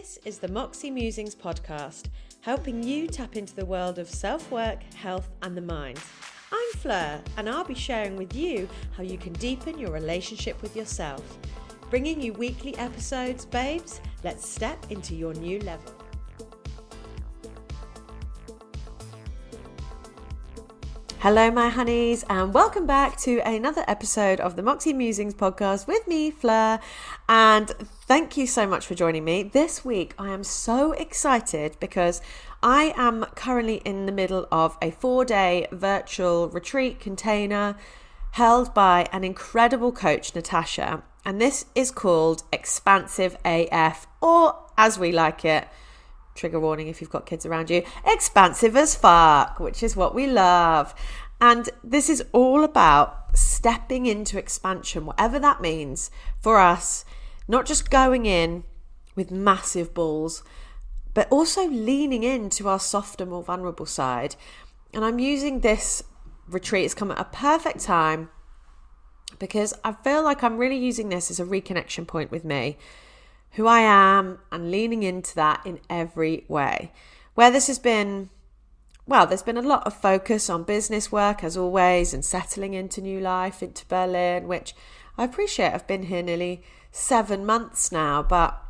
This is the Moxie Musings podcast, helping you tap into the world of self work, health, and the mind. I'm Fleur, and I'll be sharing with you how you can deepen your relationship with yourself. Bringing you weekly episodes, babes, let's step into your new level. Hello, my honeys, and welcome back to another episode of the Moxie Musings podcast with me, Fleur. And thank you so much for joining me. This week, I am so excited because I am currently in the middle of a four day virtual retreat container held by an incredible coach, Natasha. And this is called Expansive AF, or as we like it, trigger warning if you've got kids around you, expansive as fuck, which is what we love. And this is all about stepping into expansion, whatever that means for us, not just going in with massive balls, but also leaning into our softer, more vulnerable side. And I'm using this retreat, it's come at a perfect time because I feel like I'm really using this as a reconnection point with me who I am and leaning into that in every way. Where this has been, well, there's been a lot of focus on business work as always and settling into new life, into Berlin, which I appreciate. I've been here nearly seven months now, but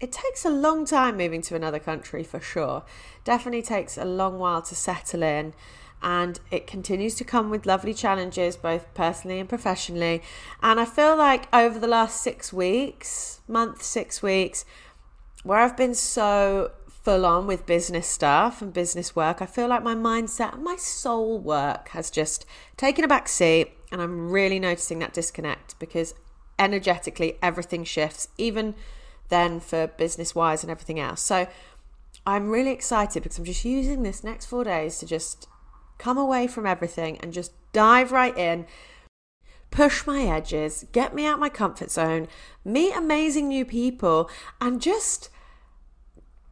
it takes a long time moving to another country for sure. Definitely takes a long while to settle in and it continues to come with lovely challenges, both personally and professionally. And I feel like over the last six weeks, month, six weeks, where I've been so full on with business stuff and business work, I feel like my mindset and my soul work has just taken a back seat. And I'm really noticing that disconnect because energetically everything shifts, even then for business wise and everything else. So I'm really excited because I'm just using this next four days to just come away from everything and just dive right in, push my edges, get me out my comfort zone, meet amazing new people, and just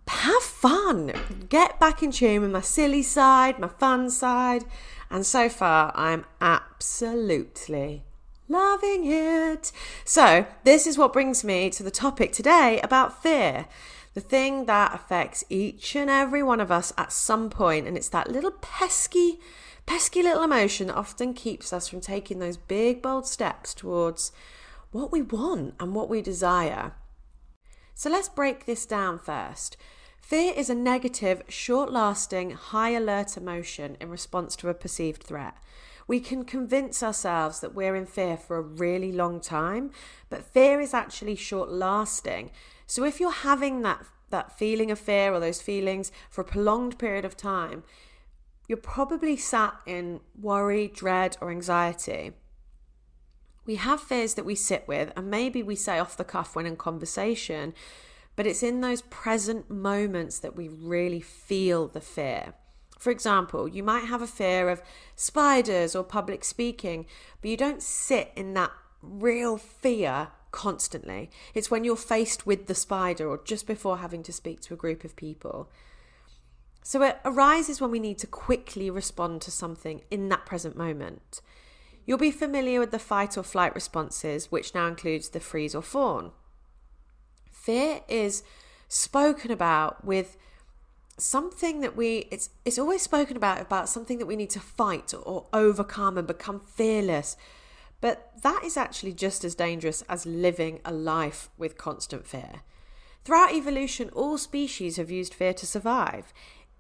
have fun. Get back in tune with my silly side, my fun side. And so far, I'm absolutely loving it. So, this is what brings me to the topic today about fear the thing that affects each and every one of us at some point, and it's that little pesky, pesky little emotion that often keeps us from taking those big, bold steps towards what we want and what we desire. So let's break this down first. Fear is a negative, short lasting, high alert emotion in response to a perceived threat. We can convince ourselves that we're in fear for a really long time, but fear is actually short lasting. So if you're having that that feeling of fear or those feelings for a prolonged period of time, you're probably sat in worry, dread, or anxiety. We have fears that we sit with, and maybe we say off the cuff when in conversation, but it's in those present moments that we really feel the fear. For example, you might have a fear of spiders or public speaking, but you don't sit in that real fear constantly. It's when you're faced with the spider or just before having to speak to a group of people. So it arises when we need to quickly respond to something in that present moment. You'll be familiar with the fight or flight responses, which now includes the freeze or fawn. Fear is spoken about with something that we it's it's always spoken about about something that we need to fight or overcome and become fearless but that is actually just as dangerous as living a life with constant fear. Throughout evolution, all species have used fear to survive.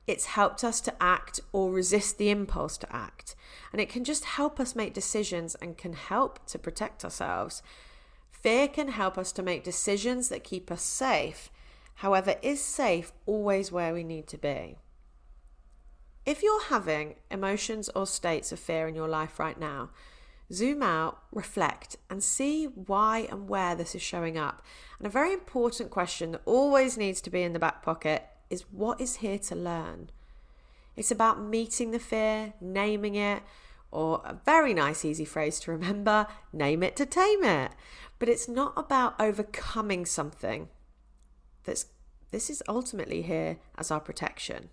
It's helped us to act or resist the impulse to act. And it can just help us make decisions and can help to protect ourselves. Fear can help us to make decisions that keep us safe. However, is safe always where we need to be? If you're having emotions or states of fear in your life right now, Zoom out, reflect, and see why and where this is showing up. And a very important question that always needs to be in the back pocket is what is here to learn? It's about meeting the fear, naming it, or a very nice, easy phrase to remember name it to tame it. But it's not about overcoming something. That's, this is ultimately here as our protection.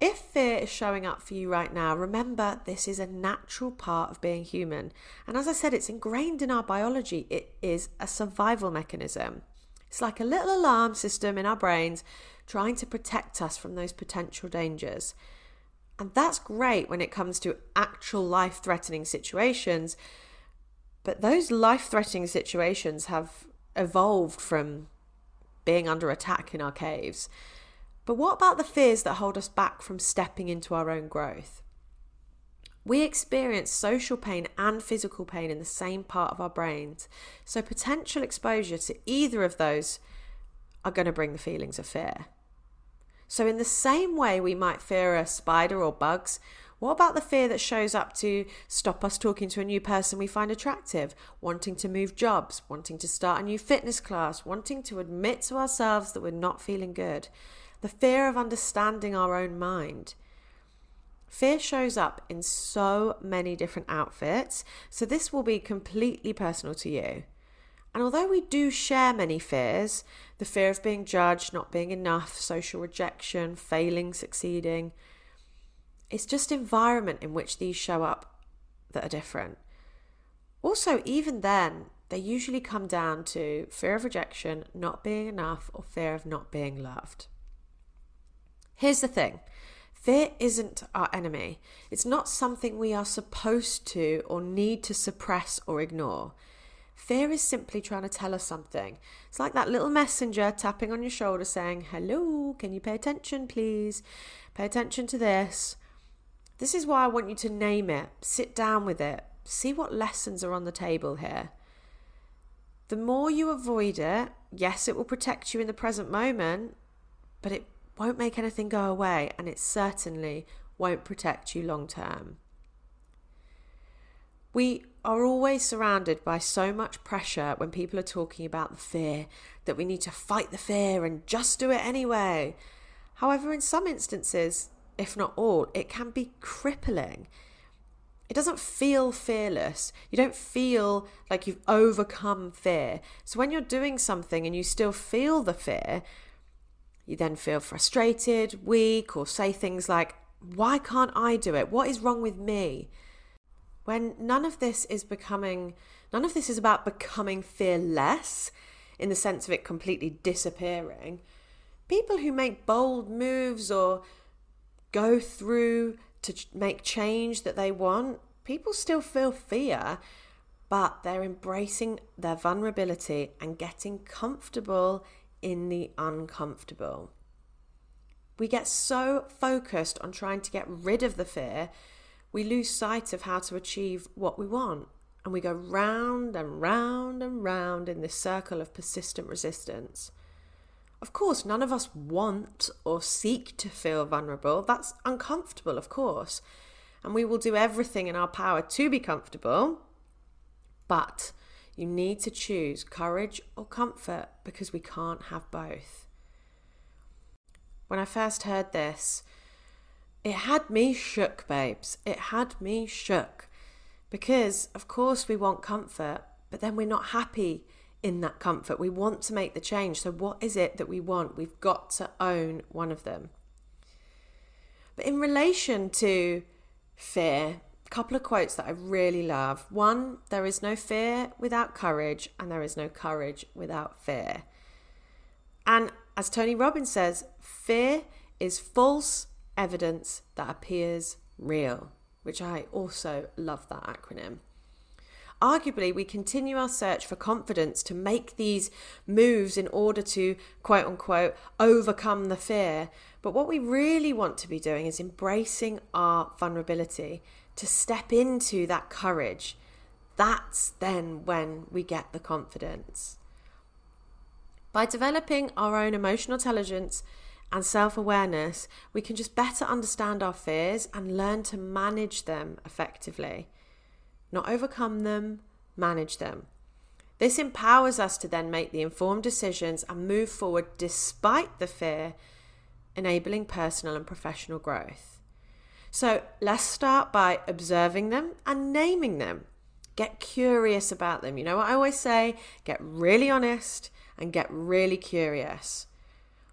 If fear is showing up for you right now, remember this is a natural part of being human. And as I said, it's ingrained in our biology, it is a survival mechanism. It's like a little alarm system in our brains trying to protect us from those potential dangers. And that's great when it comes to actual life threatening situations. But those life threatening situations have evolved from being under attack in our caves. But what about the fears that hold us back from stepping into our own growth? We experience social pain and physical pain in the same part of our brains. So, potential exposure to either of those are going to bring the feelings of fear. So, in the same way we might fear a spider or bugs, what about the fear that shows up to stop us talking to a new person we find attractive, wanting to move jobs, wanting to start a new fitness class, wanting to admit to ourselves that we're not feeling good? The fear of understanding our own mind. Fear shows up in so many different outfits, so this will be completely personal to you. And although we do share many fears the fear of being judged, not being enough, social rejection, failing, succeeding it's just environment in which these show up that are different. Also, even then, they usually come down to fear of rejection, not being enough, or fear of not being loved. Here's the thing Fear isn't our enemy. It's not something we are supposed to or need to suppress or ignore. Fear is simply trying to tell us something. It's like that little messenger tapping on your shoulder saying, Hello, can you pay attention, please? Pay attention to this. This is why I want you to name it, sit down with it, see what lessons are on the table here. The more you avoid it, yes, it will protect you in the present moment, but it won't make anything go away and it certainly won't protect you long term. We are always surrounded by so much pressure when people are talking about the fear that we need to fight the fear and just do it anyway. However, in some instances, if not all, it can be crippling. It doesn't feel fearless. You don't feel like you've overcome fear. So when you're doing something and you still feel the fear, you then feel frustrated, weak, or say things like, Why can't I do it? What is wrong with me? When none of this is becoming, none of this is about becoming fearless in the sense of it completely disappearing. People who make bold moves or go through to make change that they want, people still feel fear, but they're embracing their vulnerability and getting comfortable in the uncomfortable. We get so focused on trying to get rid of the fear, we lose sight of how to achieve what we want. And we go round and round and round in this circle of persistent resistance. Of course, none of us want or seek to feel vulnerable. That's uncomfortable, of course. And we will do everything in our power to be comfortable. But you need to choose courage or comfort because we can't have both. When I first heard this, it had me shook, babes. It had me shook. Because, of course, we want comfort, but then we're not happy in that comfort. We want to make the change. So, what is it that we want? We've got to own one of them. But in relation to fear, a couple of quotes that I really love. One, there is no fear without courage, and there is no courage without fear. And as Tony Robbins says, fear is false evidence that appears real, which I also love that acronym. Arguably, we continue our search for confidence to make these moves in order to quote unquote overcome the fear. But what we really want to be doing is embracing our vulnerability to step into that courage, that's then when we get the confidence. By developing our own emotional intelligence and self awareness, we can just better understand our fears and learn to manage them effectively. Not overcome them, manage them. This empowers us to then make the informed decisions and move forward despite the fear, enabling personal and professional growth. So let's start by observing them and naming them. Get curious about them. You know what I always say? Get really honest and get really curious.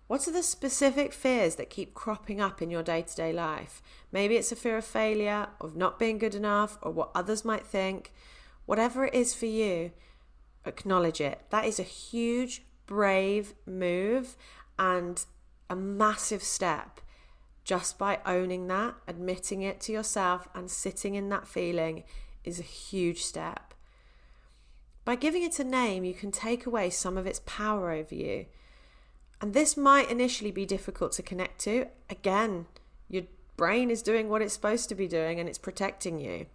What are the specific fears that keep cropping up in your day to day life? Maybe it's a fear of failure, of not being good enough, or what others might think. Whatever it is for you, acknowledge it. That is a huge brave move and a massive step just by owning that, admitting it to yourself, and sitting in that feeling is a huge step. By giving it a name, you can take away some of its power over you. And this might initially be difficult to connect to. Again, your brain is doing what it's supposed to be doing and it's protecting you.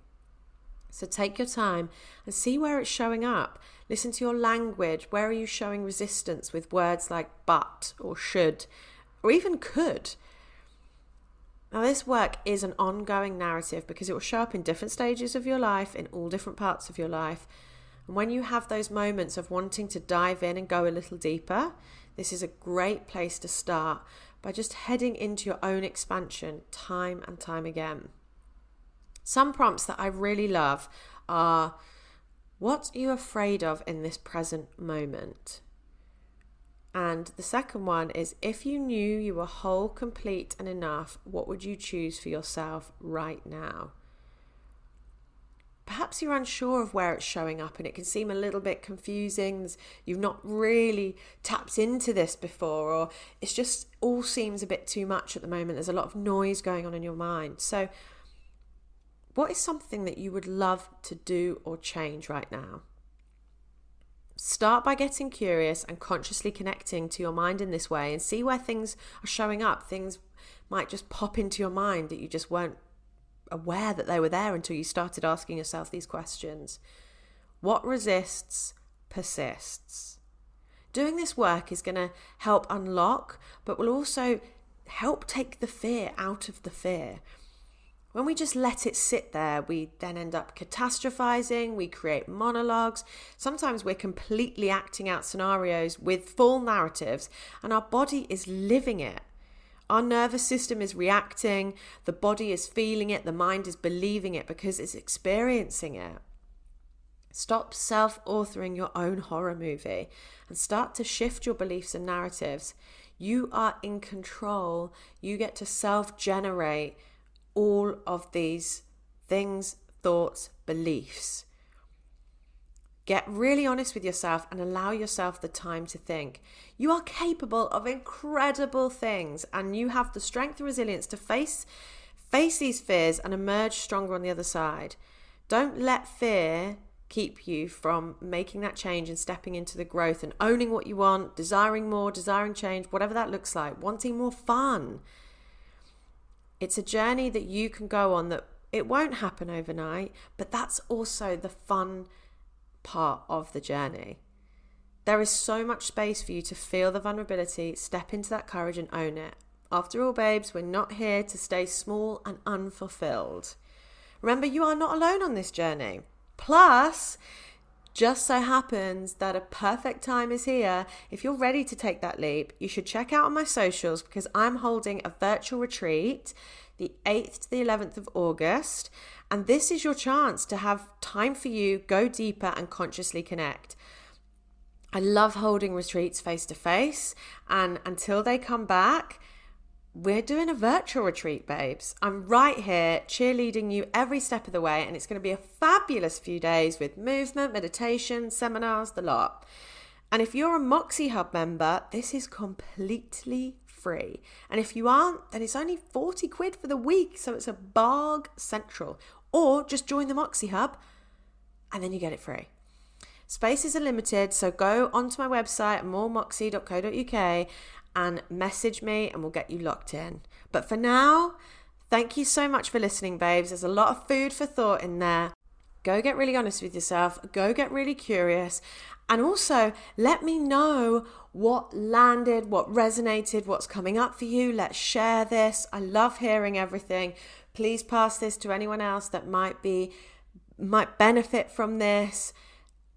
So take your time and see where it's showing up. Listen to your language. Where are you showing resistance with words like but or should or even could? Now, this work is an ongoing narrative because it will show up in different stages of your life, in all different parts of your life. And when you have those moments of wanting to dive in and go a little deeper, this is a great place to start by just heading into your own expansion time and time again. Some prompts that I really love are What are you afraid of in this present moment? And the second one is if you knew you were whole, complete, and enough, what would you choose for yourself right now? Perhaps you're unsure of where it's showing up and it can seem a little bit confusing. You've not really tapped into this before, or it's just all seems a bit too much at the moment. There's a lot of noise going on in your mind. So, what is something that you would love to do or change right now? Start by getting curious and consciously connecting to your mind in this way and see where things are showing up. Things might just pop into your mind that you just weren't aware that they were there until you started asking yourself these questions. What resists persists. Doing this work is going to help unlock, but will also help take the fear out of the fear. When we just let it sit there, we then end up catastrophizing, we create monologues. Sometimes we're completely acting out scenarios with full narratives, and our body is living it. Our nervous system is reacting, the body is feeling it, the mind is believing it because it's experiencing it. Stop self authoring your own horror movie and start to shift your beliefs and narratives. You are in control, you get to self generate all of these things, thoughts, beliefs. Get really honest with yourself and allow yourself the time to think. You are capable of incredible things and you have the strength and resilience to face face these fears and emerge stronger on the other side. Don't let fear keep you from making that change and stepping into the growth and owning what you want, desiring more, desiring change, whatever that looks like, wanting more fun. It's a journey that you can go on that it won't happen overnight, but that's also the fun part of the journey. There is so much space for you to feel the vulnerability, step into that courage, and own it. After all, babes, we're not here to stay small and unfulfilled. Remember, you are not alone on this journey. Plus, just so happens that a perfect time is here. If you're ready to take that leap, you should check out on my socials because I'm holding a virtual retreat the 8th to the 11th of August. And this is your chance to have time for you, go deeper, and consciously connect. I love holding retreats face to face. And until they come back, we're doing a virtual retreat, babes. I'm right here cheerleading you every step of the way, and it's going to be a fabulous few days with movement, meditation, seminars, the lot. And if you're a Moxie Hub member, this is completely free. And if you aren't, then it's only 40 quid for the week, so it's a barg central. Or just join the Moxie Hub and then you get it free. Spaces are limited, so go onto my website, moremoxie.co.uk, and message me and we'll get you locked in. But for now, thank you so much for listening, babes. There's a lot of food for thought in there. Go get really honest with yourself, go get really curious, and also let me know what landed, what resonated, what's coming up for you. Let's share this. I love hearing everything. Please pass this to anyone else that might be might benefit from this.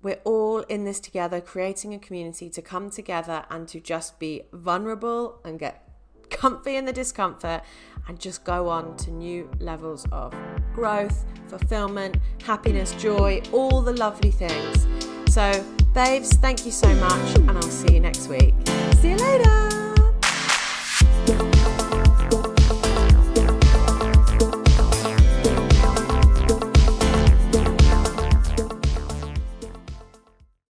We're all in this together, creating a community to come together and to just be vulnerable and get comfy in the discomfort and just go on to new levels of growth, fulfillment, happiness, joy, all the lovely things. So, babes, thank you so much, and I'll see you next week. See you later.